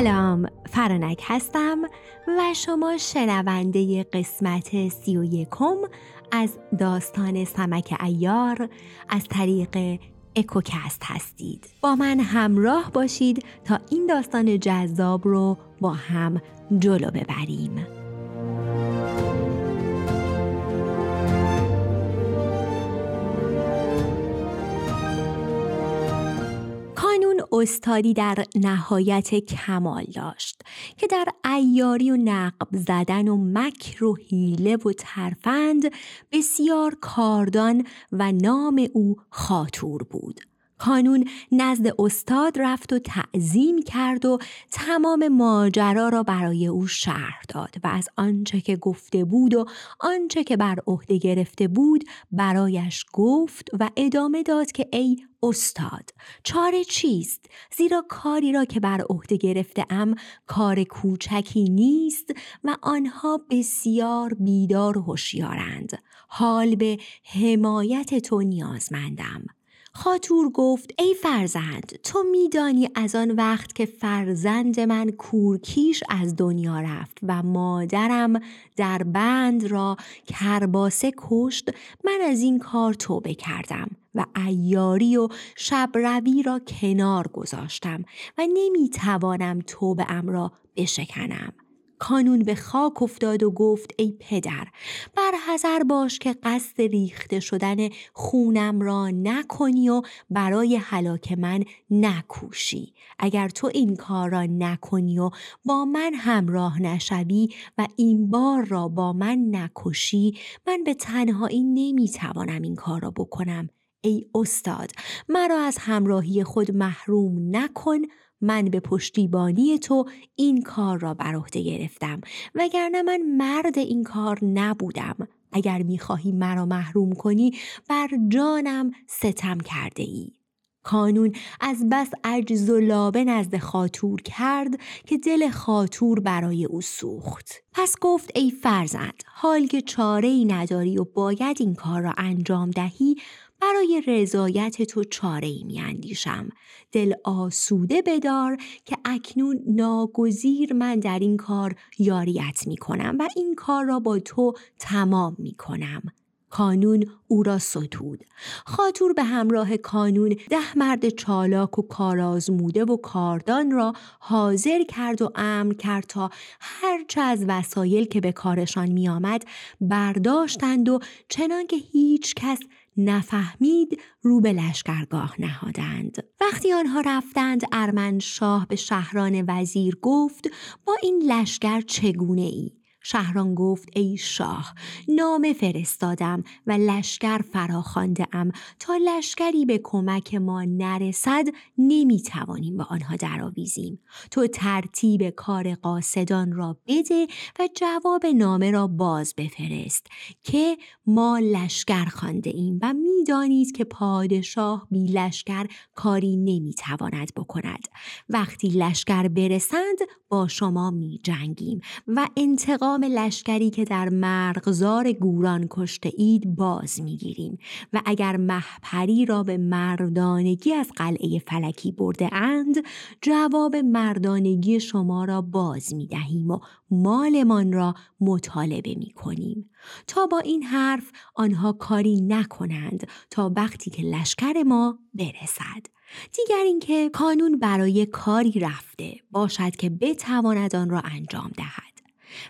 سلام فرانک هستم و شما شنونده قسمت سی و یکم از داستان سمک ایار از طریق اکوکست هستید. با من همراه باشید تا این داستان جذاب رو با هم جلو ببریم. استادی در نهایت کمال داشت که در ایاری و نقب زدن و مکر و حیله و ترفند بسیار کاردان و نام او خاطور بود. کانون نزد استاد رفت و تعظیم کرد و تمام ماجرا را برای او شرح داد و از آنچه که گفته بود و آنچه که بر عهده گرفته بود برایش گفت و ادامه داد که ای استاد چاره چیست؟ زیرا کاری را که بر عهده گرفته ام کار کوچکی نیست و آنها بسیار بیدار و هوشیارند. حال به حمایت تو نیازمندم. خاطور گفت ای فرزند تو میدانی از آن وقت که فرزند من کورکیش از دنیا رفت و مادرم در بند را کرباسه کشت من از این کار توبه کردم و ایاری و شب روی را کنار گذاشتم و نمی‌توانم توبه ام را بشکنم. کانون به خاک افتاد و گفت ای پدر بر حذر باش که قصد ریخته شدن خونم را نکنی و برای حلاک من نکوشی. اگر تو این کار را نکنی و با من همراه نشوی و این بار را با من نکشی من به تنهایی نمی‌توانم این کار را بکنم. ای استاد مرا از همراهی خود محروم نکن من به پشتیبانی تو این کار را بر عهده گرفتم وگرنه من مرد این کار نبودم. اگر می‌خواهی مرا محروم کنی بر جانم ستم کرده ای کانون از بس عجز و لابه نزد خاطور کرد که دل خاطور برای او سوخت. پس گفت ای فرزند حال که چاره ای نداری و باید این کار را انجام دهی برای رضایت تو چاره ای می اندیشم. دل آسوده بدار که اکنون ناگزیر من در این کار یاریت می کنم و این کار را با تو تمام می کنم. کانون او را ستود. خاطور به همراه کانون ده مرد چالاک و کارازموده و کاردان را حاضر کرد و امر کرد تا هرچه از وسایل که به کارشان می آمد برداشتند و چنان که هیچ کس نفهمید رو به لشکرگاه نهادند. وقتی آنها رفتند ارمن شاه به شهران وزیر گفت با این لشکر چگونه ای شهران گفت ای شاه نامه فرستادم و لشکر فراخوانده ام. تا لشکری به کمک ما نرسد نمی‌توانیم به آنها درآویزیم. تو ترتیب کار قاصدان را بده و جواب نامه را باز بفرست که ما لشکر خوانده ایم و می‌دانید که پادشاه بی لشکر کاری نمی‌تواند بکند. وقتی لشکر برسند با شما می جنگیم و انتقام انتقام لشکری که در مرغزار گوران کشته اید باز می‌گیریم و اگر محپری را به مردانگی از قلعه فلکی برده اند جواب مردانگی شما را باز می دهیم و مالمان را مطالبه می کنیم. تا با این حرف آنها کاری نکنند تا وقتی که لشکر ما برسد. دیگر اینکه کانون برای کاری رفته باشد که بتواند آن را انجام دهد.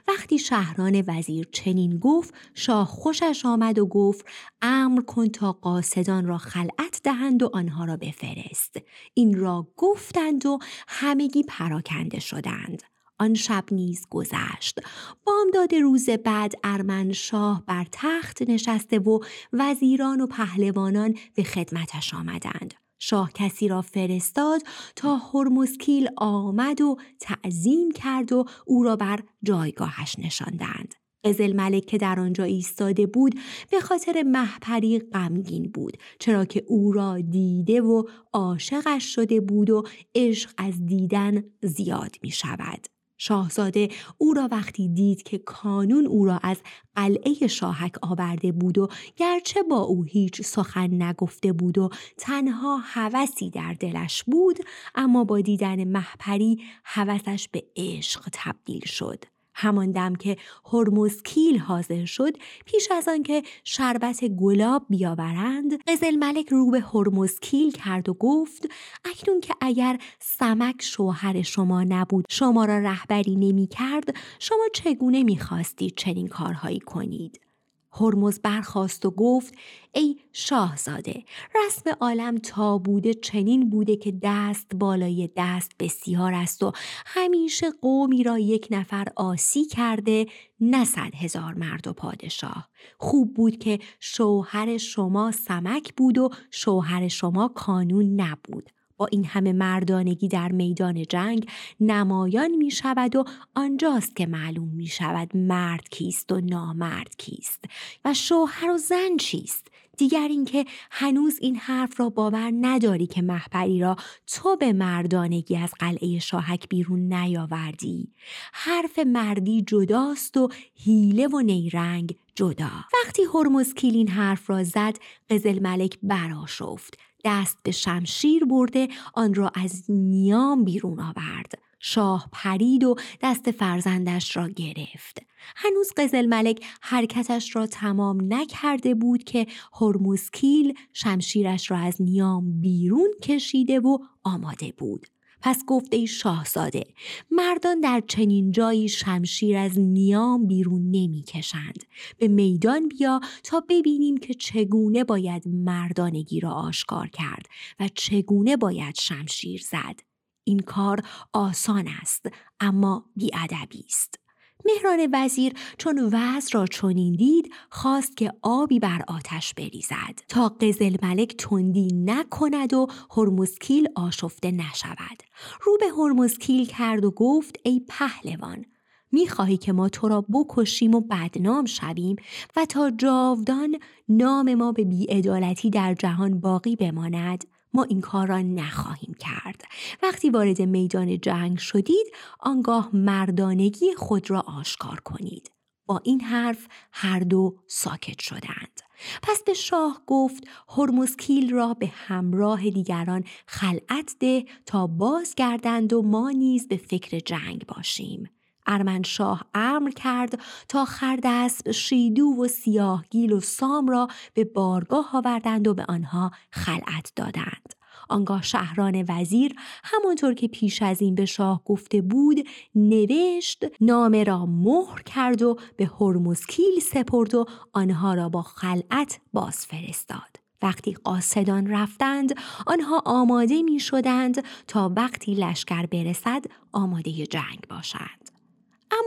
وقتی شهران وزیر چنین گفت شاه خوشش آمد و گفت امر کن تا قاصدان را خلعت دهند و آنها را بفرست. این را گفتند و همگی پراکنده شدند. آن شب نیز گذشت. بامداد روز بعد ارمن شاه بر تخت نشسته و وزیران و پهلوانان به خدمتش آمدند. شاه کسی را فرستاد تا هرمزکیل آمد و تعظیم کرد و او را بر جایگاهش نشاندند. قزل ملک که در آنجا ایستاده بود به خاطر محپری غمگین بود چرا که او را دیده و عاشقش شده بود و عشق از دیدن زیاد می شود. شاهزاده او را وقتی دید که کانون او را از قلعه شاهک آورده بود و گرچه با او هیچ سخن نگفته بود و تنها هوسی در دلش بود اما با دیدن محپری هوسش به عشق تبدیل شد. همان دم که هرمزکیل حاضر شد پیش از آنکه شربت گلاب بیاورند قزل ملک رو به هرمزکیل کرد و گفت اکنون که اگر سمک شوهر شما نبود شما را رهبری نمی کرد شما چگونه می خواستید چنین کارهایی کنید؟ هرمز برخواست و گفت ای شاهزاده رسم عالم تا بوده چنین بوده که دست بالای دست بسیار است و همیشه قومی را یک نفر آسی کرده نه صد هزار مرد و پادشاه. خوب بود که شوهر شما سمک بود و شوهر شما کانون نبود. با این همه مردانگی در میدان جنگ نمایان می شود و آنجاست که معلوم می شود مرد کیست و نامرد کیست و شوهر و زن چیست. دیگر اینکه هنوز این حرف را باور نداری که محبری را تو به مردانگی از قلعه شاهک بیرون نیاوردی. حرف مردی جداست و هیله و نیرنگ جدا. وقتی هرمز کلین حرف را زد قزل ملک براشفت دست به شمشیر برده آن را از نیام بیرون آورد. شاه پرید و دست فرزندش را گرفت. هنوز قزل ملک حرکتش را تمام نکرده بود که هرموسکیل شمشیرش را از نیام بیرون کشیده و آماده بود. پس گفته ای شاهزاده مردان در چنین جایی شمشیر از نیام بیرون نمی کشند. به میدان بیا تا ببینیم که چگونه باید مردانگی را آشکار کرد و چگونه باید شمشیر زد. این کار آسان است اما بیادبی است. مهران وزیر چون وز را چنین دید خواست که آبی بر آتش بریزد. تا قزل ملک تندی نکند و هرمزکیل آشفته نشود. رو به هرمزکیل کرد و گفت ای پهلوان می‌خواهی که ما تو را بکشیم و بدنام شویم و تا جاودان نام ما به بیعدالتی در جهان باقی بماند؟ ما این کار را نخواهیم کرد. وقتی وارد میدان جنگ شدید آنگاه مردانگی خود را آشکار کنید. با این حرف هر دو ساکت شدند. پس به شاه گفت هرمزکیل را به همراه دیگران خلعت ده تا بازگردند و ما نیز به فکر جنگ باشیم. ارمنشاه امر کرد تا خردسب شیدو و سیاهگیل و سام را به بارگاه آوردند و به آنها خلعت دادند. آنگاه شهران وزیر همانطور که پیش از این به شاه گفته بود نوشت نامه را مهر کرد و به هرمزکیل سپرد و آنها را با خلعت باز فرستاد وقتی قاصدان رفتند آنها آماده می شدند تا وقتی لشکر برسد آماده جنگ باشند.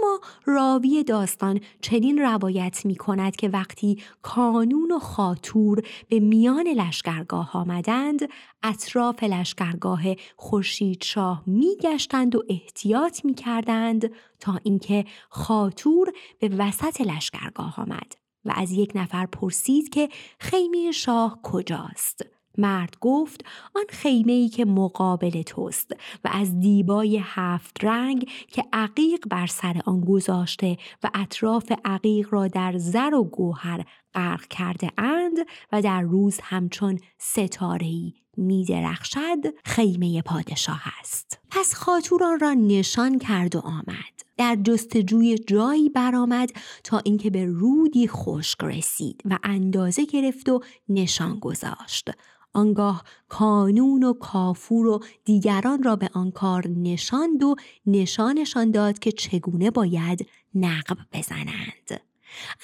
اما راوی داستان چنین روایت می کند که وقتی کانون و خاتور به میان لشکرگاه آمدند اطراف لشکرگاه خورشید شاه می گشتند و احتیاط می کردند تا اینکه خاتور به وسط لشکرگاه آمد و از یک نفر پرسید که خیمه شاه کجاست. مرد گفت آن خیمه ای که مقابل توست و از دیبای هفت رنگ که عقیق بر سر آن گذاشته و اطراف عقیق را در زر و گوهر غرق کرده اند و در روز همچون ستارهی می درخشد خیمه پادشاه است. پس خاتوران را نشان کرد و آمد. در جستجوی جایی برآمد تا اینکه به رودی خشک رسید و اندازه گرفت و نشان گذاشت. آنگاه کانون و کافور و دیگران را به آن کار نشاند و نشانشان داد که چگونه باید نقب بزنند.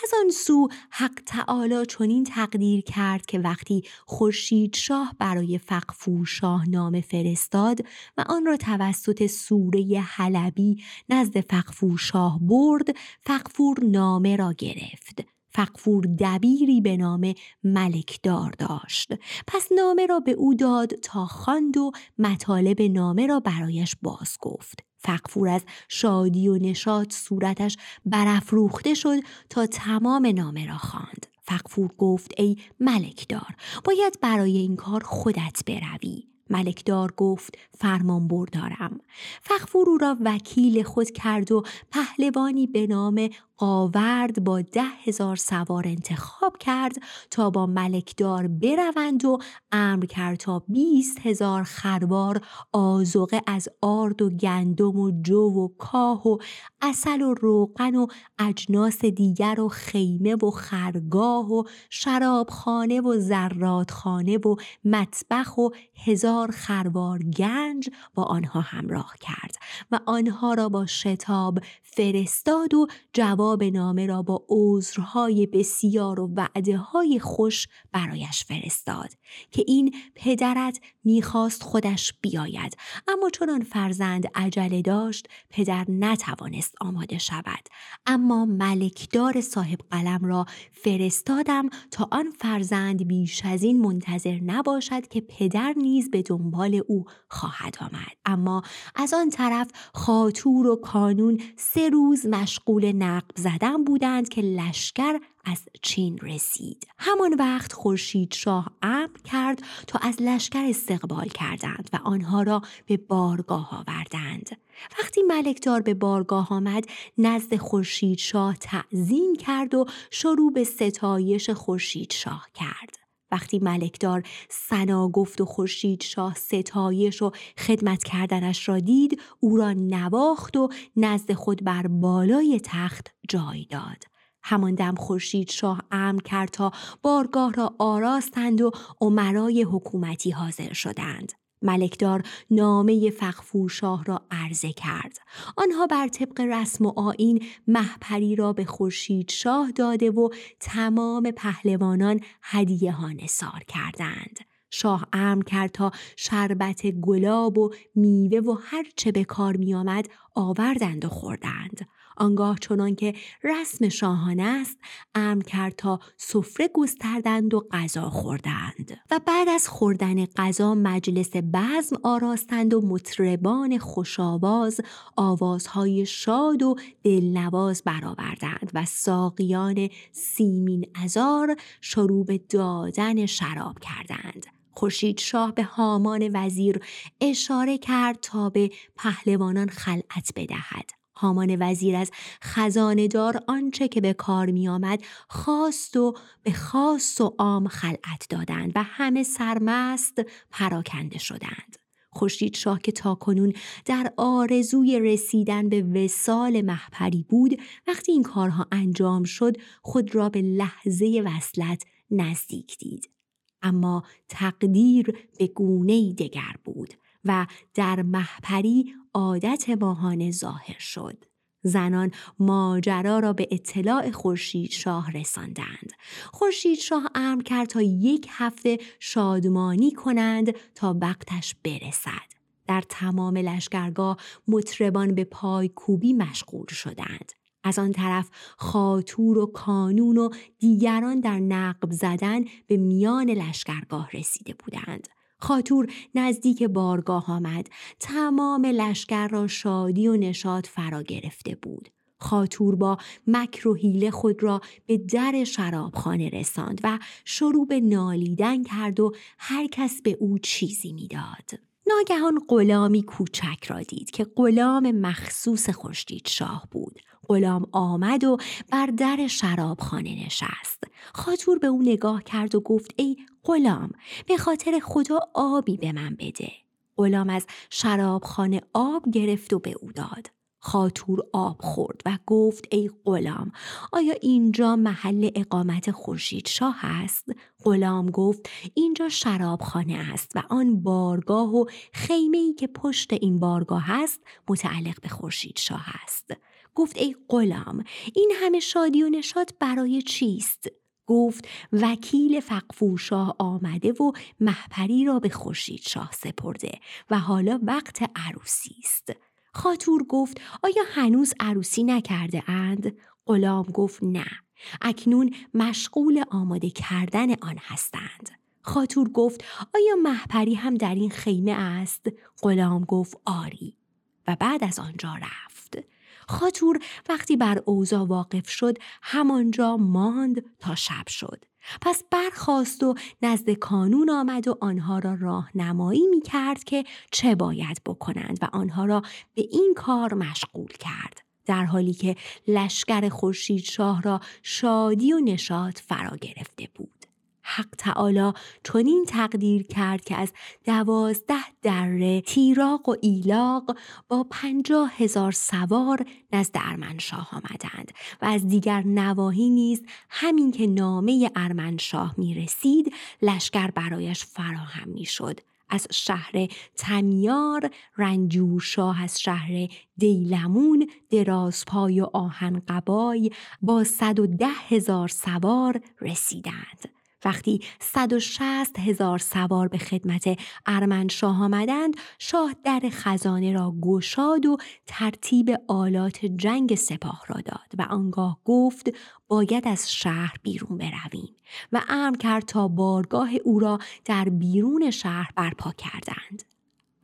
از آن سو حق تعالی چنین تقدیر کرد که وقتی خورشید شاه برای فقفور شاه نامه فرستاد و آن را توسط سوره حلبی نزد فقفور شاه برد فقفور نامه را گرفت فقفور دبیری به نام ملکدار داشت. پس نامه را به او داد تا خواند و مطالب نامه را برایش باز گفت. فقفور از شادی و نشاط صورتش برافروخته شد تا تمام نامه را خواند. فقفور گفت ای ملکدار باید برای این کار خودت بروی. ملکدار گفت فرمان بردارم. فخفور او را وکیل خود کرد و پهلوانی به نام قاورد با ده هزار سوار انتخاب کرد تا با ملکدار بروند و امر کرد تا بیست هزار خروار آزوغه از آرد و گندم و جو و کاه و اصل و روغن و اجناس دیگر و خیمه و خرگاه و شرابخانه و زرادخانه و مطبخ و هزار خروار گنج با آنها همراه کرد و آنها را با شتاب فرستاد و جواب نامه را با عذرهای بسیار و وعده های خوش برایش فرستاد که این پدرت می‌خواست خودش بیاید. اما چون آن فرزند عجله داشت پدر نتوانست آماده شود. اما ملکدار صاحب قلم را فرستادم تا آن فرزند بیش از این منتظر نباشد که پدر نیز به دنبال او خواهد آمد. اما از آن طرف خاطور و کانون روز مشغول نقب زدن بودند که لشکر از چین رسید. همان وقت خورشید شاه امر کرد تا از لشکر استقبال کردند و آنها را به بارگاه آوردند. وقتی ملکدار به بارگاه آمد نزد خورشید شاه تعظیم کرد و شروع به ستایش خورشید شاه کرد. وقتی ملکدار سنا گفت و خورشید شاه ستایش و خدمت کردنش را دید او را نواخت و نزد خود بر بالای تخت جای داد. همان دم خورشید شاه امر کرد تا بارگاه را آراستند و عمرای حکومتی حاضر شدند. ملکدار نامه فخفورشاه را عرضه کرد. آنها بر طبق رسم و آین محپری را به خورشید شاه داده و تمام پهلوانان هدیه ها نثار کردند. شاه امر کرد تا شربت گلاب و میوه و هر چه به کار می آمد آوردند و خوردند. آنگاه چنان که رسم شاهانه است امر کرد تا سفره گستردند و غذا خوردند. و بعد از خوردن غذا مجلس بزم آراستند و مطربان خوشاواز آوازهای شاد و دلنواز برآوردند و ساقیان سیمین ازار شروع به دادن شراب کردند. خورشید شاه به هامان وزیر اشاره کرد تا به پهلوانان خلعت بدهد. هامان وزیر از خزانه دار آنچه که به کار می آمد خواست و به خاص و عام خلعت دادند و همه سرمست پراکنده شدند. خورشید شاه که تاکنون در آرزوی رسیدن به وسال محپری بود وقتی این کارها انجام شد خود را به لحظه وصلت نزدیک دید اما تقدیر به گونه دگر بود و در محپری عادت ماهانه ظاهر شد. زنان ماجرا را به اطلاع خورشید شاه رساندند. خورشید شاه امر کرد تا یک هفته شادمانی کنند تا وقتش برسد. در تمام لشکرگاه مطربان به پای کوبی مشغول شدند. از آن طرف خاطور و کانون و دیگران در نقب زدن به میان لشکرگاه رسیده بودند. خاطور نزدیک بارگاه آمد تمام لشکر را شادی و نشاد فرا گرفته بود خاطور با مکر و حیله خود را به در شرابخانه رساند و شروع به نالیدن کرد و هر کس به او چیزی می‌داد. ناگهان غلامی کوچک را دید که غلام مخصوص خورشید شاه بود. غلام آمد و بر در شرابخانه نشست. خاطور به او نگاه کرد و گفت ای غلام به خاطر خدا آبی به من بده. غلام از شرابخانه آب گرفت و به او داد. خاطور آب خورد و گفت ای غلام آیا اینجا محل اقامت خورشید شاه است؟ غلام گفت اینجا شرابخانه است و آن بارگاه و خیمه ای که پشت این بارگاه است متعلق به خورشید شاه است. گفت ای غلام این همه شادی و نشاط برای چیست؟ گفت وکیل فقفورشاه آمده و محپری را به خورشید شاه سپرده و حالا وقت عروسی است. خاطور گفت آیا هنوز عروسی نکرده اند؟ غلام گفت نه. اکنون مشغول آماده کردن آن هستند. خاطور گفت آیا محپری هم در این خیمه است؟ غلام گفت آری و بعد از آنجا رفت. خاطور وقتی بر اوزا واقف شد همانجا ماند تا شب شد. پس برخواست و نزد کانون آمد و آنها را راهنمایی می کرد که چه باید بکنند و آنها را به این کار مشغول کرد. در حالی که لشکر خورشید شاه را شادی و نشاط فرا گرفته بود. حق تعالی چنین تقدیر کرد که از دوازده دره تیراق و ایلاق با پنجاه هزار سوار نزد ارمنشاه آمدند و از دیگر نواحی نیز همین که نامه ارمنشاه می رسید لشکر برایش فراهم می شد از شهر تمیار رنجورشاه از شهر دیلمون درازپای و آهن قبای با صد و ده هزار سوار رسیدند. وقتی 160 هزار سوار به خدمت ارمنشاه آمدند شاه در خزانه را گشاد و ترتیب آلات جنگ سپاه را داد و آنگاه گفت باید از شهر بیرون برویم و امر کرد تا بارگاه او را در بیرون شهر برپا کردند.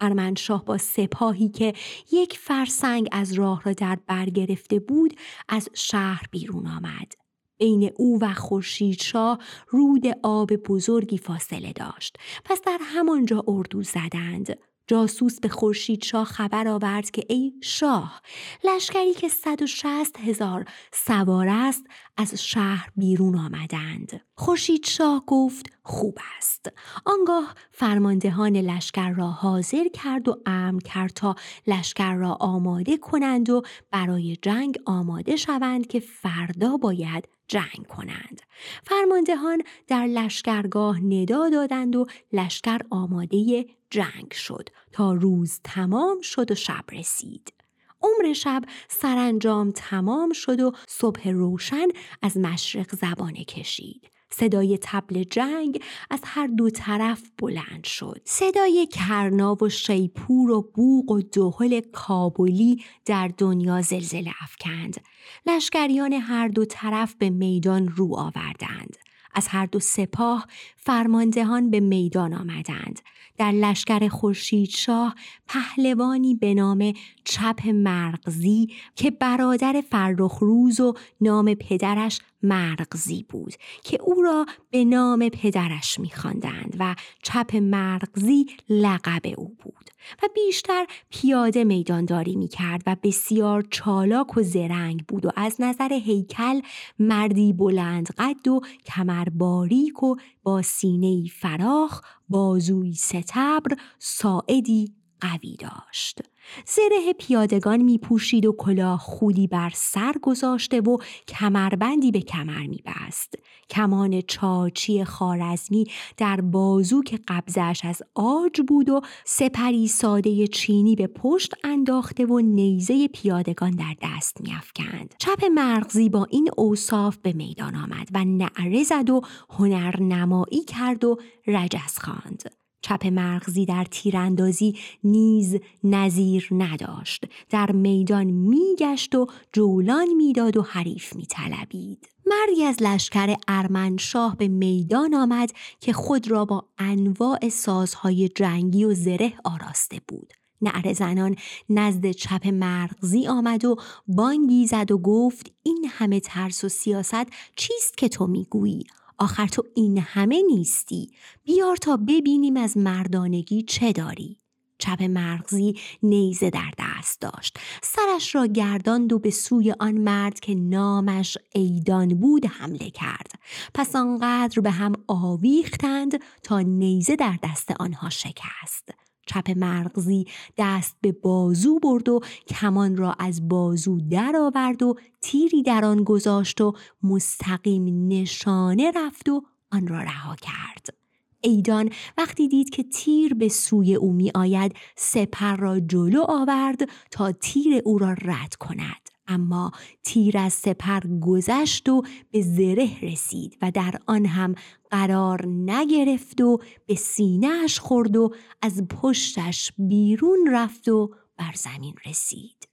ارمنشاه با سپاهی که یک فرسنگ از راه را در بر گرفته بود از شهر بیرون آمد. بین او و خورشیدشاه رود آب بزرگی فاصله داشت. پس در همانجا اردو زدند. جاسوس به خورشید شاه خبر آورد که ای شاه لشکری که 160 هزار سوار است از شهر بیرون آمدند. خورشید شاه گفت خوب است. آنگاه فرماندهان لشکر را حاضر کرد و امر کرد تا لشکر را آماده کنند و برای جنگ آماده شوند که فردا باید جنگ کنند. فرماندهان در لشکرگاه ندا دادند و لشکر آماده جنگ شد تا روز تمام شد و شب رسید. عمر شب سرانجام تمام شد و صبح روشن از مشرق زبانه کشید. صدای تبل جنگ از هر دو طرف بلند شد. صدای کرنا و شیپور و بوق و دهل کابلی در دنیا زلزله افکند. لشکریان هر دو طرف به میدان رو آوردند. از هر دو سپاه فرماندهان به میدان آمدند. در لشکر خورشید شاه پهلوانی به نام چپ مرغزی که برادر فرخروز و نام پدرش مرغزی بود که او را به نام پدرش میخواندند و چپ مرغزی لقب او بود. و بیشتر پیاده میدانداری می‌کرد و بسیار چالاک و زرنگ بود و از نظر هیکل مردی بلند قد و کمر باریک و با سینه فراخ بازوی ستبر ساعدی قوی داشت زره پیادگان می پوشید و کلاه خودی بر سر گذاشته و کمربندی به کمر می بست. کمان چاچی خارزمی در بازو که قبضش از آج بود و سپری ساده چینی به پشت انداخته و نیزه پیادگان در دست می افکند. چپ مرغزی با این اوصاف به میدان آمد و نعره زد و هنر نمایی کرد و رجز خواند. چپ مرغزی در تیراندازی نیز نظیر نداشت. در میدان میگشت و جولان می‌داد و حریف میطلبید. مردی از لشکر ارمنشاه به میدان آمد که خود را با انواع سازهای جنگی و زره آراسته بود. نعره زنان نزد چپ مرغزی آمد و بانگی زد و گفت این همه ترس و سیاست چیست که تو می‌گویی؟ آخر تو این همه نیستی. بیار تا ببینیم از مردانگی چه داری. چپ مرغزی نیزه در دست داشت. سرش را گرداند و به سوی آن مرد که نامش ایدان بود حمله کرد. پس آنقدر به هم آویختند تا نیزه در دست آنها شکست. چپ مرغزی دست به بازو برد و کمان را از بازو درآورد و تیری در آن گذاشت و مستقیم نشانه رفت و آن را رها کرد. ایدان وقتی دید که تیر به سوی او می آید سپر را جلو آورد تا تیر او را رد کند. اما تیر از سپر گذشت و به زره رسید و در آن هم قرار نگرفت و به سینهش خورد و از پشتش بیرون رفت و بر زمین رسید.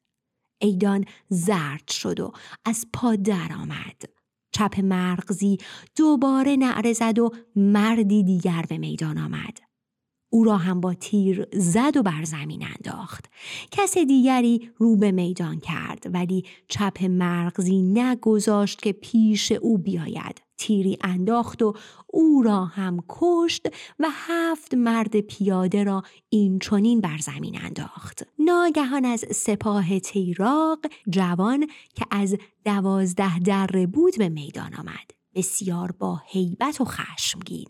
ایدان زرد شد و از پا آمد. چپ مرغزی دوباره نعره زد و مردی دیگر به میدان آمد. او را هم با تیر زد و بر زمین انداخت. کس دیگری رو به میدان کرد ولی چپ مرغزی نگذاشت که پیش او بیاید. تیری انداخت و او را هم کشت و هفت مرد پیاده را این چونین بر زمین انداخت ناگهان از سپاه تیراق جوان که از دوازده دره بود به میدان آمد بسیار با حیبت و خشمگین.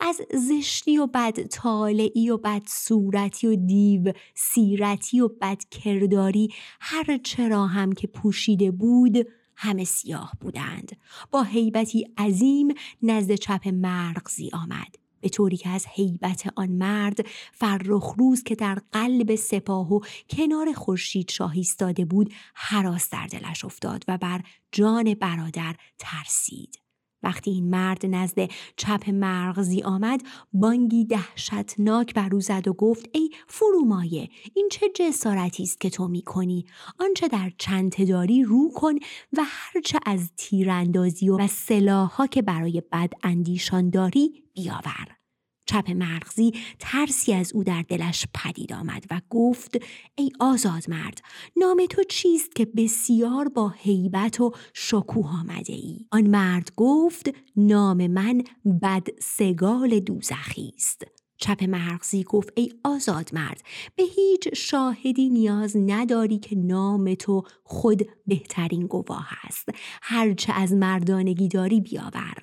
از زشتی و بد طالعی و بد صورتی و دیو سیرتی و بد کرداری هر چرا هم که پوشیده بود همه سیاه بودند. با حیبتی عظیم نزد چپ مرغزی آمد. به طوری که از حیبت آن مرد فرخ روز که در قلب سپاه و کنار خورشید شاه ایستاده بود حراس در دلش افتاد و بر جان برادر ترسید. وقتی این مرد نزد چپ مرغزی آمد بانگی دهشتناک بر او زد و گفت ای فرومایه این چه جسارتی است که تو می‌کنی؟ آنچه در چند داری رو کن و هرچه از تیراندازی و سلاحها که برای بد اندیشان داری بیاور. چپ مرغزی ترسی از او در دلش پدید آمد و گفت ای آزاد مرد نام تو چیست که بسیار با حیبت و شکوه آمده ای آن مرد گفت نام من بد سگال دوزخی است. چپ مرغزی گفت ای آزاد مرد به هیچ شاهدی نیاز نداری که نام تو خود بهترین گواه است. هرچه از مردانگی داری بیاور.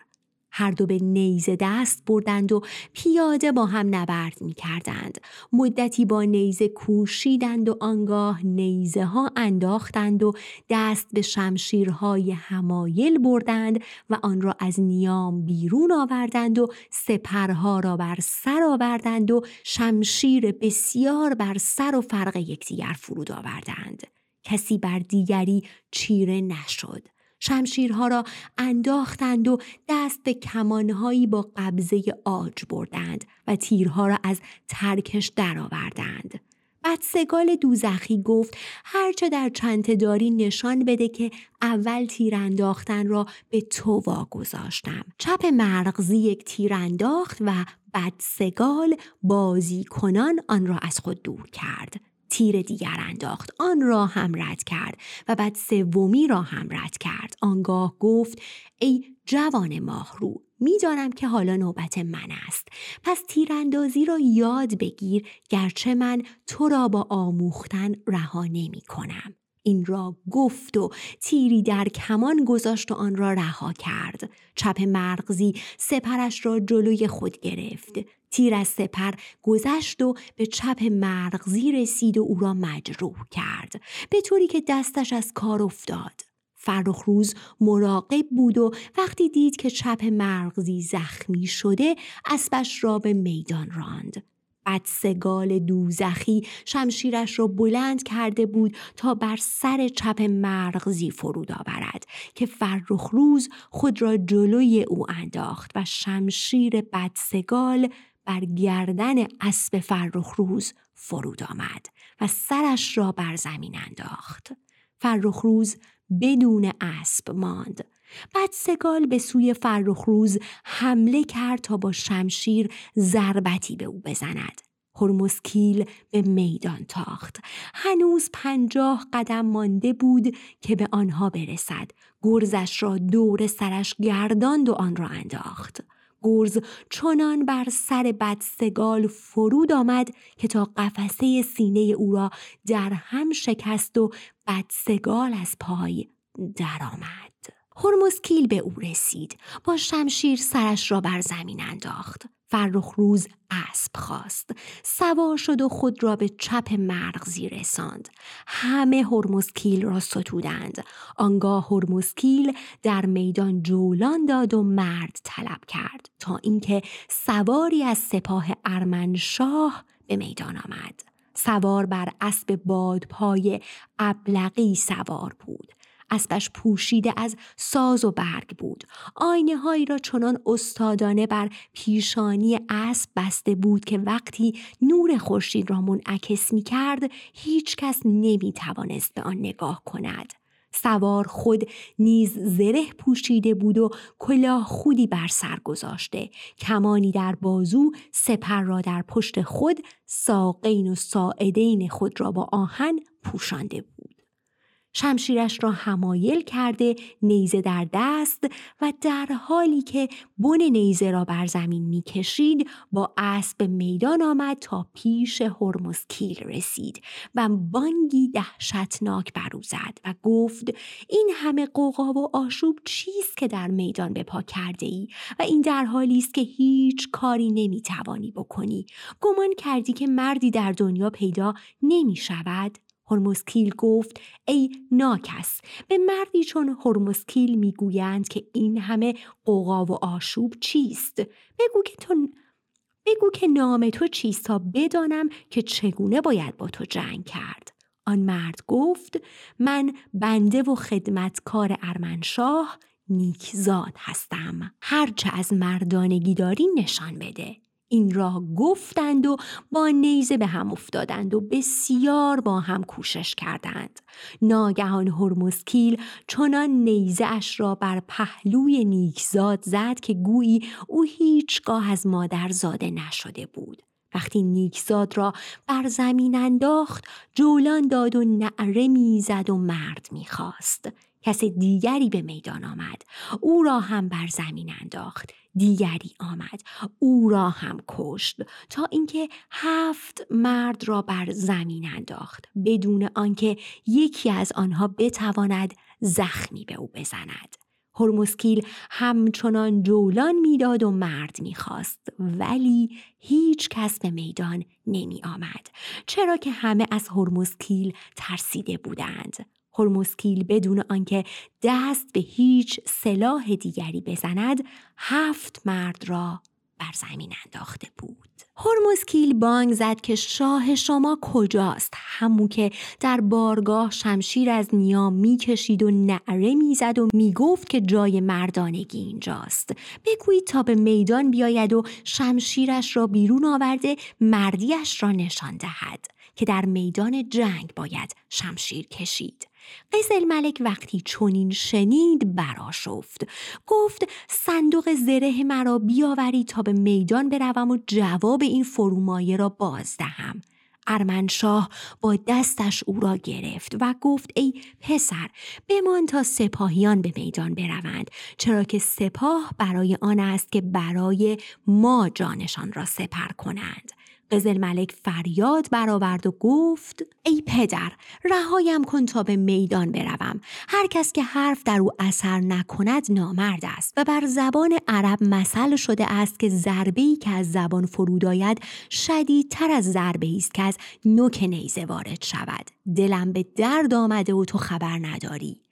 هر دو به نیزه دست بردند و پیاده با هم نبرد می کردند. مدتی با نیزه کوشیدند و آنگاه نیزه ها انداختند و دست به شمشیرهای همایل بردند و آن را از نیام بیرون آوردند و سپرها را بر سر آوردند و شمشیر بسیار بر سر و فرق یکدیگر فرود آوردند. کسی بر دیگری چیره نشد. شمشیرها را انداختند و دست به کمانهایی با قبضه آج بردند و تیرها را از ترکش درآوردند. بدسگال دوزخی گفت هرچه در چند داری نشان بده که اول تیر انداختن را به تو واگذاشتم. چپ مرغزی یک تیر انداخت و بدسگال بازی کنان آن را از خود دور کرد. تیر دیگر انداخت. آن را هم رد کرد و بعد سومی را هم رد کرد. آنگاه گفت ای جوان ماهرو می‌دانم که حالا نوبت من است. پس تیراندازی را یاد بگیر گرچه من تو را با آموختن رها نمی کنم این را گفت و تیری در کمان گذاشت و آن را رها کرد. چپ مرغزی سپرش را جلوی خود گرفت. تیر از سپر گذشت و به چپ مرغزی رسید و او را مجروح کرد. به طوری که دستش از کار افتاد. فرخ روز مراقب بود و وقتی دید که چپ مرغزی زخمی شده اسبش را به میدان راند. بدسگال دوزخی شمشیرش را بلند کرده بود تا بر سر چپ مرغزی فرود آورد که فرخ روز خود را جلوی او انداخت و شمشیر بدسگال بر گردن اسب فرخ روز فرود آمد و سرش را بر زمین انداخت. فرخ روز بدون اسب ماند. بعد سگال به سوی فرخ روز حمله کرد تا با شمشیر ضربتی به او بزند. هرمسکیل به میدان تاخت. هنوز پنجاه قدم مانده بود که به آنها برسد. گرزش را دور سرش گرداند و آن را انداخت. گرز چنان بر سر بدسگال فرود آمد که تا قفسه سینه او را در هم شکست و بدسگال از پای درآمد. هرمزکیل به او رسید با شمشیر سرش را بر زمین انداخت فرخ روز اسب خواست. سوار شد و خود را به چپ مرغزی رساند همه هرمزکیل را ستودند. آنگاه هرمزکیل در میدان جولان داد و مرد طلب کرد تا اینکه سواری از سپاه ارمنشاه به میدان آمد. سوار بر اسب بادپای ابلقی سوار بود. اسبش پوشیده از ساز و برگ بود. آینه هایی را چنان استادانه بر پیشانی اسب بسته بود که وقتی نور خورشید را منعکس می کرد هیچ کس نمی توانست به آن نگاه کند. سوار خود نیز زره پوشیده بود و کلاه خودی بر سر گذاشته. کمانی در بازو سپر را در پشت خود ساقین و ساعدین خود را با آهن پوشانده بود. شمشیرش را همایل کرده نیزه در دست و در حالی که بن نیزه را بر زمین می‌کشید با اسب میدان آمد تا پیش هرمزکیل رسید و بانگی دهشتناک بر او زد و گفت این همه قوقا و آشوب چیست که در میدان به پا کرده ای و این در حالی است که هیچ کاری نمی‌توانی بکنی؟ گمان کردی که مردی در دنیا پیدا نمی شود هرمسکیل گفت ای ناکس به مردی چون هرمسکیل می‌گویند که این همه قوقا و آشوب چیست؟ بگو که تو بگو که نام تو چیست تا بدانم که چگونه باید با تو جنگ کرد. آن مرد گفت من بنده و خدمتکار ارمنشاه نیکزاد هستم. هرچه از مردانگی داری نشان بده. این را گفتند و با نیزه به هم افتادند و بسیار با هم کوشش کردند. ناگهان هرمزکیل چنان نیزه اش را بر پهلوی نیکزاد زد که گویی او هیچگاه از مادر زاده نشده بود. وقتی نیکزاد را بر زمین انداخت جولان داد و نعره می‌زد و مرد می‌خواست. کس دیگری به میدان آمد. او را هم بر زمین انداخت. دیگری آمد. او را هم کشت تا اینکه هفت مرد را بر زمین انداخت. بدون آنکه یکی از آنها بتواند زخمی به او بزند. هرمسکیل همچنان جولان می‌داد و مرد می‌خواست ولی هیچ کس به میدان نمی آمد چرا که همه از هرمسکیل ترسیده بودند. هرمسکیل بدون آنکه دست به هیچ سلاح دیگری بزند هفت مرد را بر زمین انداخته بود. هرمزکیل بانگ زد که شاه شما کجاست؟ همو که در بارگاه شمشیر از نیام می‌کشید و نعره می‌زد و می‌گفت که جای مردانگی اینجاست. بگویید تا به میدان بیاید و شمشیرش را بیرون آورده مردیش را نشان دهد که در میدان جنگ باید شمشیر کشید. قیس ملک وقتی چنین شنید براشفت گفت صندوق زره مرا بیاوری تا به میدان بروم و جواب این فرومایه را باز دهم. ارمنشاه با دستش او را گرفت و گفت ای پسر بمان تا سپاهیان به میدان بروند چرا که سپاه برای آن است که برای ما جانشان را سپر کنند. قزل ملک فریاد برآورد و گفت ای پدر رهایم کن تا به میدان بروم. هر کس که حرف در او اثر نکند نامرد است و بر زبان عرب مثل شده است که ضربه ای که از زبان فرود آید شدیدتر از ضربه است که از نوک نیزه وارد شود. دلم به درد آمده و تو خبر نداری.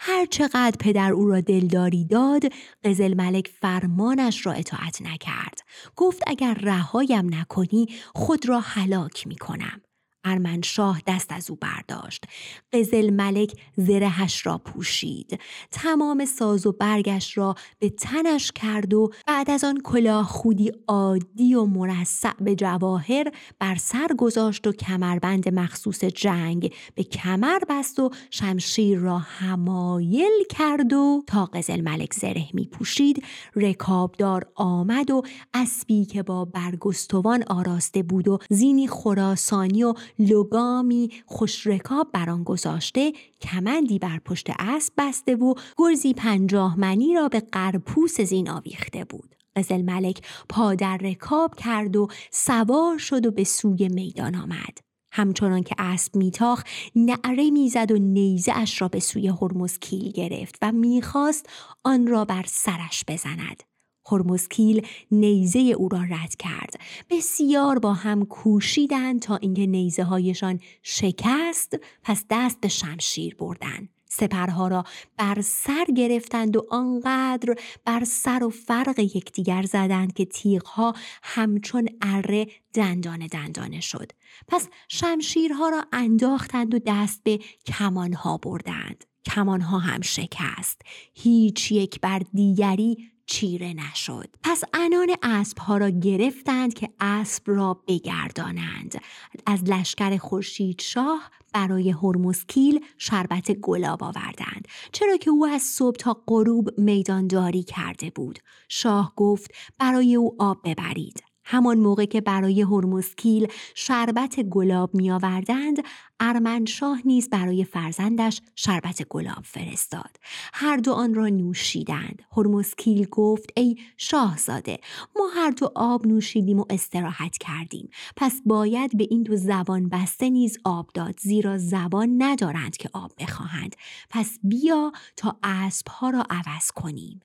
هر چقدر پدر او را دلداری داد قزل ملک فرمانش را اطاعت نکرد. گفت اگر رهایم نکنی خود را هلاک می کنم ارمنشاه دست از او برداشت. قزل ملک زرهش را پوشید. تمام ساز و برگش را به تنش کرد و بعد از آن کلاه خودی عادی و مرصع به جواهر بر سر گذاشت و کمربند مخصوص جنگ به کمر بست و شمشیر را همایل کرد و تا قزل ملک زره می پوشید رکابدار آمد و اسبی که با برگستوان آراسته بود و زینی خراسانی و لگامی خوشرکاب بر آن گذاشته کمندی بر پشت اسب بسته و گرزی پنجاه منی را به قرپوس زین آویخته بود. قزل ملک پا در رکاب کرد و سوار شد و به سوی میدان آمد. همچنان که اسب میتاخ نعره می‌زد و نیزه اش را به سوی هرمز کیل گرفت و می‌خواست آن را بر سرش بزند. هرمزکیل نیزه او را رد کرد. بسیار با هم کوشیدند تا اینکه نیزه هایشان شکست پس دست به شمشیر بردند. سپرها را بر سر گرفتند و آنقدر بر سر و فرق یکدیگر زدند که تیغها همچون اره دندانه دندانه شد. پس شمشیرها را انداختند و دست به کمانها بردند. کمانها هم شکست. هیچ یک بر دیگری چیره نشد. پس انان اسب ها را گرفتند که اسب را بگردانند. از لشکر خورشید شاه برای هرمزکیل شربت گلاب آوردند. چرا که او از صبح تا غروب میدانداری کرده بود. شاه گفت برای او آب ببرید. همان موقع که برای هرمزکیل شربت گلاب می آوردند ارمنشاه نیز برای فرزندش شربت گلاب فرستاد. هر دو آن را نوشیدند. هرمزکیل گفت ای شاهزاده ما هر دو آب نوشیدیم و استراحت کردیم. پس باید به این دو زبان بسته نیز آب داد زیرا زبان ندارند که آب بخواهند. پس بیا تا اسبها را عوض کنیم.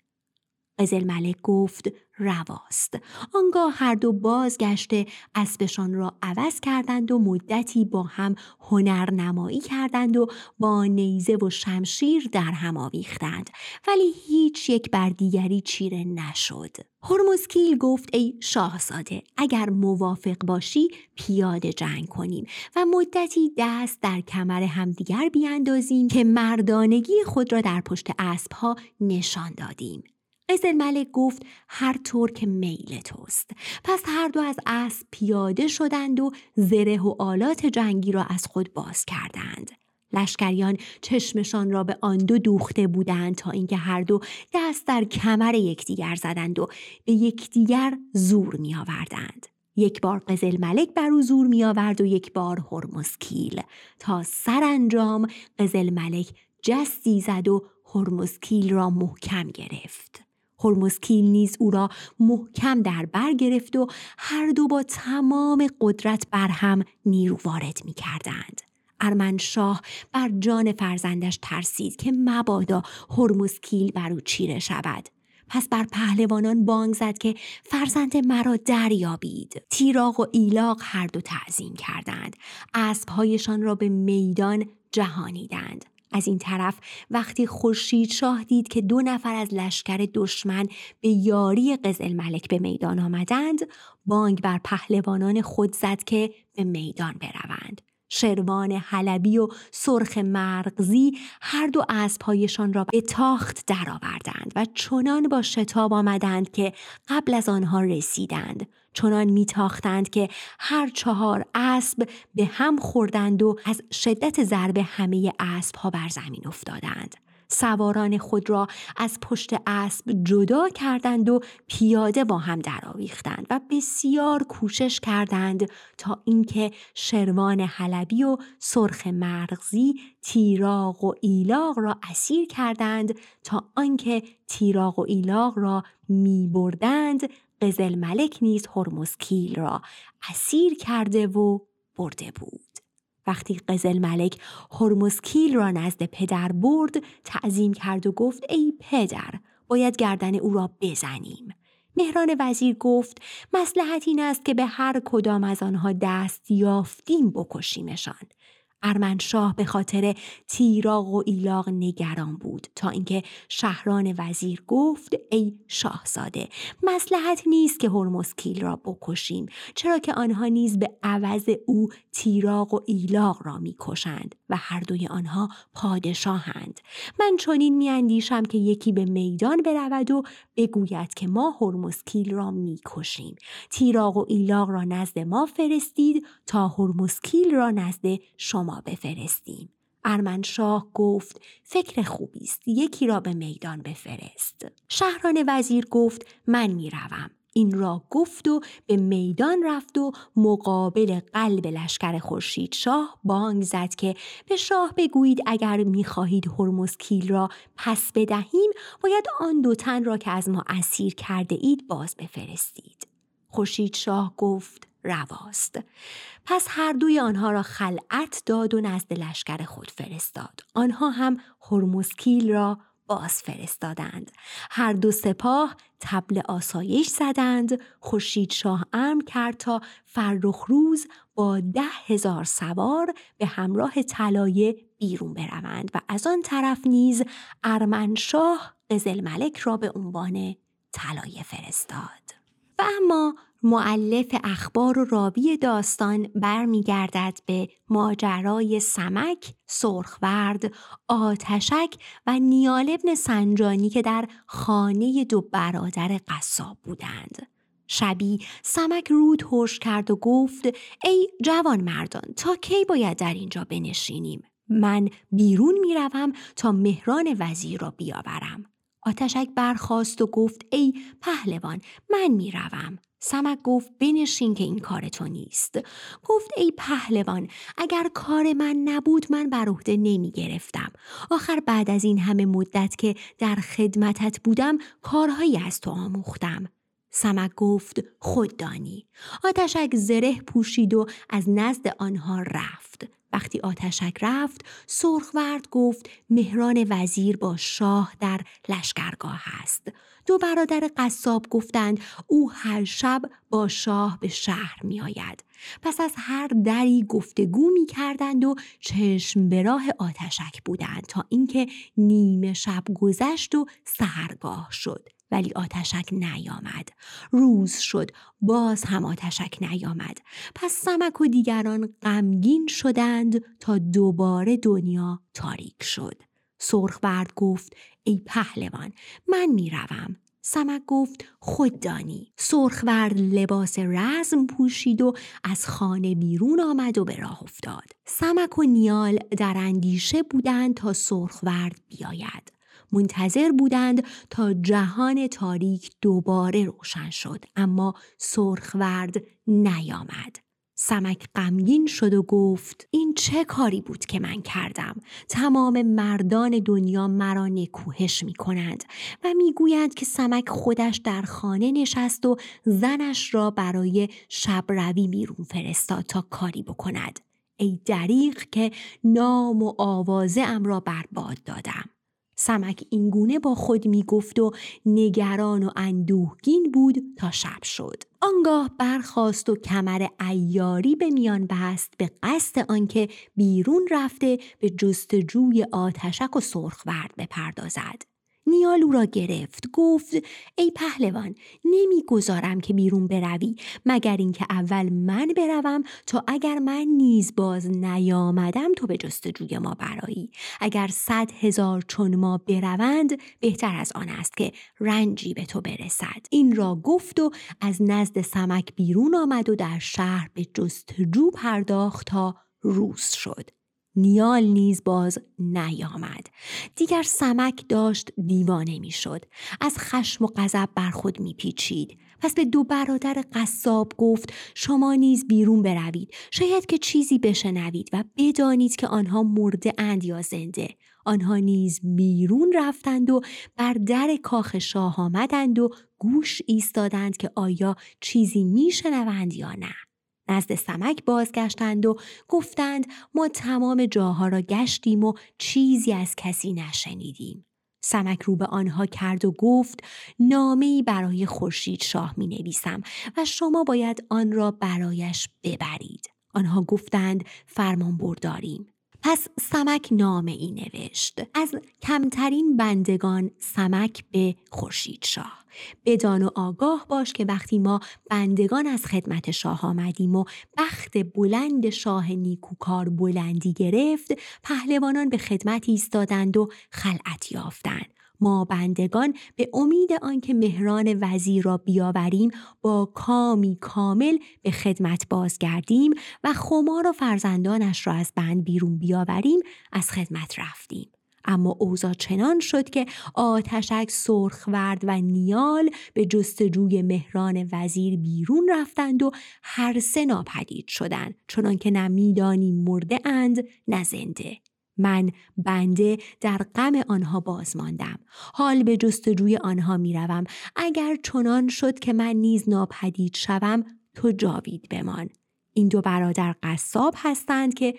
قزل ملک گفت رواست. آنگاه هر دو بازگشته اسبشان را عوض کردند و مدتی با هم هنرنمایی کردند و با نیزه و شمشیر در هم آویختند ولی هیچ یک بر دیگری چیره نشد. هرمزکیل گفت ای شاهزاده اگر موافق باشی پیاده جنگ کنیم و مدتی دست در کمر همدیگر بیاندازیم که مردانگی خود را در پشت اسبها نشان دادیم. قزل ملک گفت هر طور که میل توست پس هر دو از اسب پیاده شدند و زره و آلات جنگی را از خود باز کردند لشکریان چشمشان را به آن دو دوخته بودند تا اینکه هر دو دست در کمر یکدیگر زدند و به یکدیگر زور می آوردند. یک بار قزل ملک بر او زور می آورد و یک بار هرمزکیل تا سرانجام قزل ملک جستی زد و هرمزکیل را محکم گرفت. هرمزکیل نیز او را محکم در بر گرفت و هر دو با تمام قدرت بر هم نیرو وارد می کردند. ارمنشاه بر جان فرزندش ترسید که مبادا هرمزکیل بر او چیره شود. پس بر پهلوانان بانگ زد که فرزند مرا دریابید. تیراغ و ایلاق هر دو تعظیم کردند. اسبهایشان را به میدان جهانیدند. از این طرف وقتی خورشید شاه دید که دو نفر از لشکر دشمن به یاری قزل ملک به میدان آمدند بانگ بر پهلوانان خود زد که به میدان بروند. شروان حلبی و سرخ مرغزی هر دو اسبهایشان را به تاخت درآوردند و چنان با شتاب آمدند که قبل از آنها رسیدند. چنان میتاختند که هر چهار اسب به هم خوردند و از شدت ضربه همه اسبها بر زمین افتادند. سواران خود را از پشت اسب جدا کردند و پیاده با هم درآویختند و بسیار کوشش کردند تا اینکه شروان حلبی و سرخ مرغزی تیراغ و ایلاغ را اسیر کردند تا آنکه تیراغ و ایلاغ را می بردند قزل ملک نیز هرمزکیل را اسیر کرده و برده بود. وقتی قزل ملک هرمزکیل را نزد پدر برد تعظیم کرد و گفت ای پدر باید گردن او را بزنیم. مهران وزیر گفت مسلحت این است که به هر کدام از آنها دست یافتیم بکشیمشان ارمنشاه به خاطر تیراغ و ایلاغ نگران بود تا اینکه شهران وزیر گفت ای شاهزاده مسلحت نیست که هرمزکیل را بکشیم چرا که آنها نیز به عوض او تیراغ و ایلاغ را می‌کشند. و هر دوی آنها پادشاهند من چنین میاندیشم که یکی به میدان برود و بگوید که ما هرمزکیل را می‌کشیم تیراغ و ایلاغ را نزد ما فرستید تا هرمزکیل را نزد شما بفرستیم. ارمنشاه گفت فکر خوبی است یکی را به میدان بفرست. شهران وزیر گفت من می‌روم. این را گفت و به میدان رفت و مقابل قلب لشکر خورشید شاه بانگ زد که به شاه بگویید اگر می‌خواهید هرمزکیل را پس بدهیم باید آن دو تن را که از ما اسیر کرده اید باز بفرستید. خورشید شاه گفت رواست پس هر دوی آنها را خلعت داد و نزد لشکر خود فرستاد آنها هم هرمزکیل را باز فرستادند هر دو سپاه تبل آسایش زدند. خورشید شاه امر کرد تا فرخ روز با ده هزار سوار به همراه طلایه بیرون بروند و از آن طرف نیز ارمنشاه قزل ملک را به عنوان طلایه فرستاد. و اما معلف اخبار و راوی داستان برمیگردد به ماجرای سمک، سرخورد، آتشک و نیال ابن سنجانی که در خانه دو برادر قصاب بودند. شبی سمک رود هوش کرد و گفت ای جوان مردان تا کی باید در اینجا بنشینیم؟ من بیرون می‌روم تا مهران وزیر را بیاورم. آتشک برخواست و گفت ای پهلوان من می‌روم سمک گفت بنشین که این کار تو نیست. گفت ای پهلوان اگر کار من نبود من بر عهده نمی گرفتم آخر بعد از این همه مدت که در خدمتت بودم کارهایی از تو آموختم. سمک گفت خود دانی. آتشک زره پوشید و از نزد آنها رفت. وقتی آتشک رفت سرخورد گفت مهران وزیر با شاه در لشکرگاه است دو برادر قصاب گفتند او هر شب با شاه به شهر می آید. پس از هر دری گفتگو می کردند و چشم به راه آتشک بودند تا اینکه نیمه شب گذشت و سهرگاه شد. ولی آتشک نیامد. روز شد باز هم آتشک نیامد. پس سمک و دیگران غمگین شدند تا دوباره دنیا تاریک شد. سرخبرد گفت ای پهلوان من می‌روم. سمک گفت خود دانی. سرخورد لباس رزم پوشید و از خانه بیرون آمد و به راه افتاد. سمک و نیال در اندیشه بودند تا سرخورد بیاید. منتظر بودند تا جهان تاریک دوباره روشن شد اما سرخورد نیامد. سمک غمگین شد و گفت این چه کاری بود که من کردم؟ تمام مردان دنیا مرا نکوهش می کنند و می‌گویند که سمک خودش در خانه نشست و زنش را برای شب روی بیرون فرستاد تا کاری بکند. ای دریغ که نام و آوازه ام را برباد دادم. سمک اینگونه با خود می گفت و نگران و اندوهگین بود تا شب شد. آنگاه برخاست و کمر ایاری به میان بست به قصد آنکه بیرون رفته به جستجوی آتشک و سرخورد بپردازد. نیالو را گرفت. گفت ای پهلوان نمی‌گذارم که بیرون بروی مگر اینکه اول من بروم تا اگر من نیز باز نیامدم تو به جستجوی ما برایی. اگر صد هزار چون ما بروند بهتر از آن است که رنجی به تو برسد. این را گفت و از نزد سمک بیرون آمد و در شهر به جستجو پرداخت تا روز شد. نیال نیز باز نیامد. دیگر سمک داشت دیوانه می‌شد. از خشم و غضب بر خود میپیچید. پس به دو برادر قصاب گفت شما نیز بیرون بروید. شاید که چیزی بشنوید و بدانید که آنها مرده اند یا زنده. آنها نیز بیرون رفتند و بر در کاخ شاه آمدند و گوش ایستادند که آیا چیزی میشنوند یا نه. نزد سمک بازگشتند و گفتند ما تمام جاها را گشتیم و چیزی از کسی نشنیدیم. سمک رو به آنها کرد و گفت نامه برای خورشید شاه می نویسم و شما باید آن را برایش ببرید. آنها گفتند فرمان برداریم. پس سمک نامه ای نوشت از کمترین بندگان سمک به خورشید شاه بدان و آگاه باش که وقتی ما بندگان از خدمت شاه آمدیم و بخت بلند شاه نیکوکار بلندی گرفت پهلوانان به خدمت ایستادند و خلعت یافتند. ما بندگان به امید آنکه مهران وزیر را بیاوریم با کامی کامل به خدمت بازگردیم و خمار و فرزندانش را از بند بیرون بیاوریم از خدمت رفتیم. اما اوضاع چنان شد که آتشک سرخورد و نیال به جستجوی مهران وزیر بیرون رفتند و هر سه ناپدید شدند چنان که نه می‌دانیم مرده اند نه زنده. من بنده در غم آنها باز ماندم حال به جستجوی آنها می‌روم. اگر چنان شد که من نیز ناپدید شوم تو جاوید بمان. این دو برادر قصاب هستند که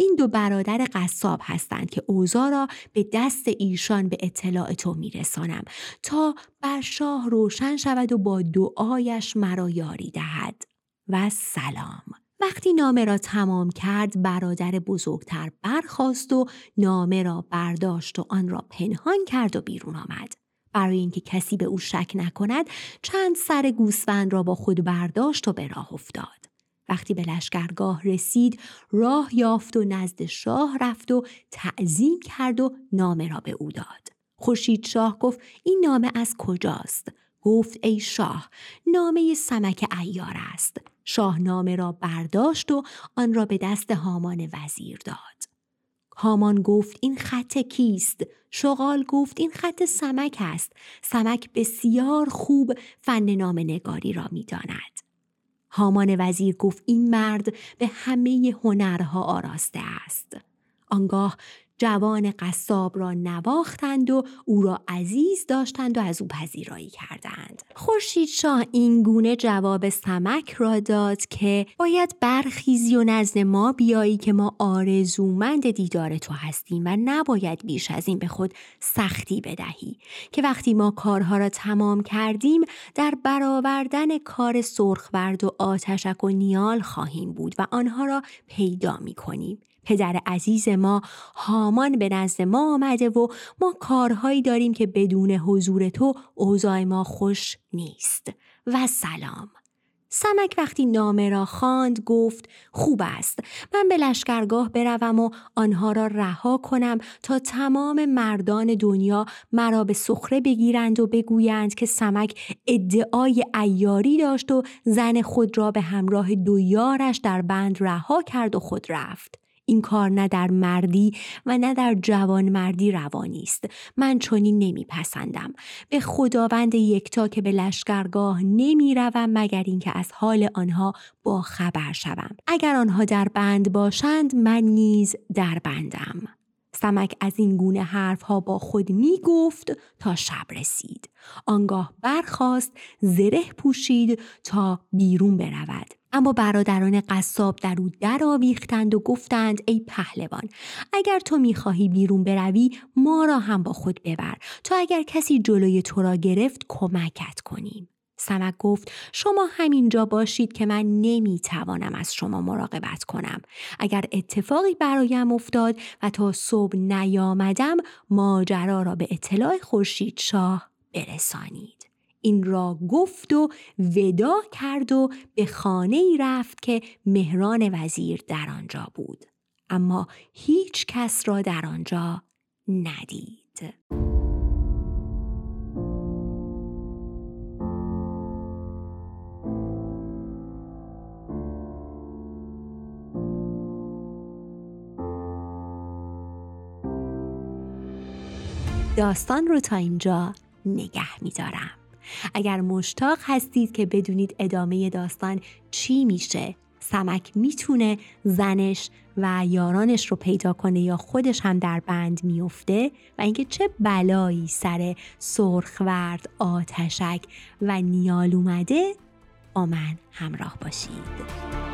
این دو برادر قصاب هستند که اوزا را به دست ایشان به اطلاع تو میرسانم تا بر شاه روشن شود و با دعایش مرا یاری دهد. و سلام. وقتی نامه را تمام کرد برادر بزرگتر برخاست و نامه را برداشت و آن را پنهان کرد و بیرون آمد. برای اینکه کسی به او شک نکند چند سر گوسفند را با خود برداشت و به راه افتاد. وقتی به لشکرگاه رسید راه یافت و نزد شاه رفت و تعظیم کرد و نامه را به او داد خورشید شاه گفت این نامه از کجاست گفت ای شاه نامه سمک ایار است شاه نامه را برداشت و آن را به دست هامان وزیر داد هامان گفت این خط کیست؟ شغال گفت این خط سمک است. سمک بسیار خوب فن نام نگاری را می داند. هامان وزیر گفت این مرد به همه هنرها آراسته است. آنگاه جوان قصاب را نواختند و او را عزیز داشتند و از او پذیرایی کردند. خورشید شاه این گونه جواب سمک را داد که باید برخیزی و نزد ما بیایی که ما آرزومند دیدار تو هستیم و نباید بیش از این به خود سختی بدهی. که وقتی ما کارها را تمام کردیم در برآوردن کار سرخورد و آتشک و نیال خواهیم بود و آنها را پیدا می کنیم پدر عزیز ما هامان به نزد ما آمده و ما کارهایی داریم که بدون حضور تو اوضاع ما خوش نیست. و سلام. سمک وقتی نامه را خواند گفت خوب است. من به لشکرگاه بروم و آنها را رها کنم تا تمام مردان دنیا مرا به سخره بگیرند و بگویند که سمک ادعای ایاری داشت و زن خود را به همراه دو یارش در بند رها کرد و خود رفت. این کار نه در مردی و نه در جوان مردی روانی است من چنین نمیپسندم به خداوند یکتا که به لشکرگاه نمی‌روم مگر اینکه از حال آنها با خبر شوم اگر آنها در بند باشند من نیز در بندم سمک از این گونه حرف ها با خود می گفت تا شب رسید. آنگاه برخاست زره پوشید تا بیرون برود. اما برادران قصاب در او در آویختند و گفتند ای پهلوان اگر تو می‌خواهی بیرون بروی ما را هم با خود ببر. تا اگر کسی جلوی تو را گرفت کمکت کنیم. سمک گفت شما همینجا باشید که من نمی‌توانم از شما مراقبت کنم. اگر اتفاقی برایم افتاد و تا صبح نیامدم ماجرا را به اطلاع خورشید شاه برسانید. این را گفت و ودا کرد و به خانه ای رفت که مهران وزیر در آنجا بود. اما هیچ کس را در آنجا ندید. داستان رو تا اینجا نگه میدارم. اگر مشتاق هستید که بدونید ادامه داستان چی میشه سمک می‌تونه زنش و یارانش رو پیدا کنه یا خودش هم در بند میفته و اینکه چه بلایی سر سرخورد آتشک و نیال اومده با من همراه باشید.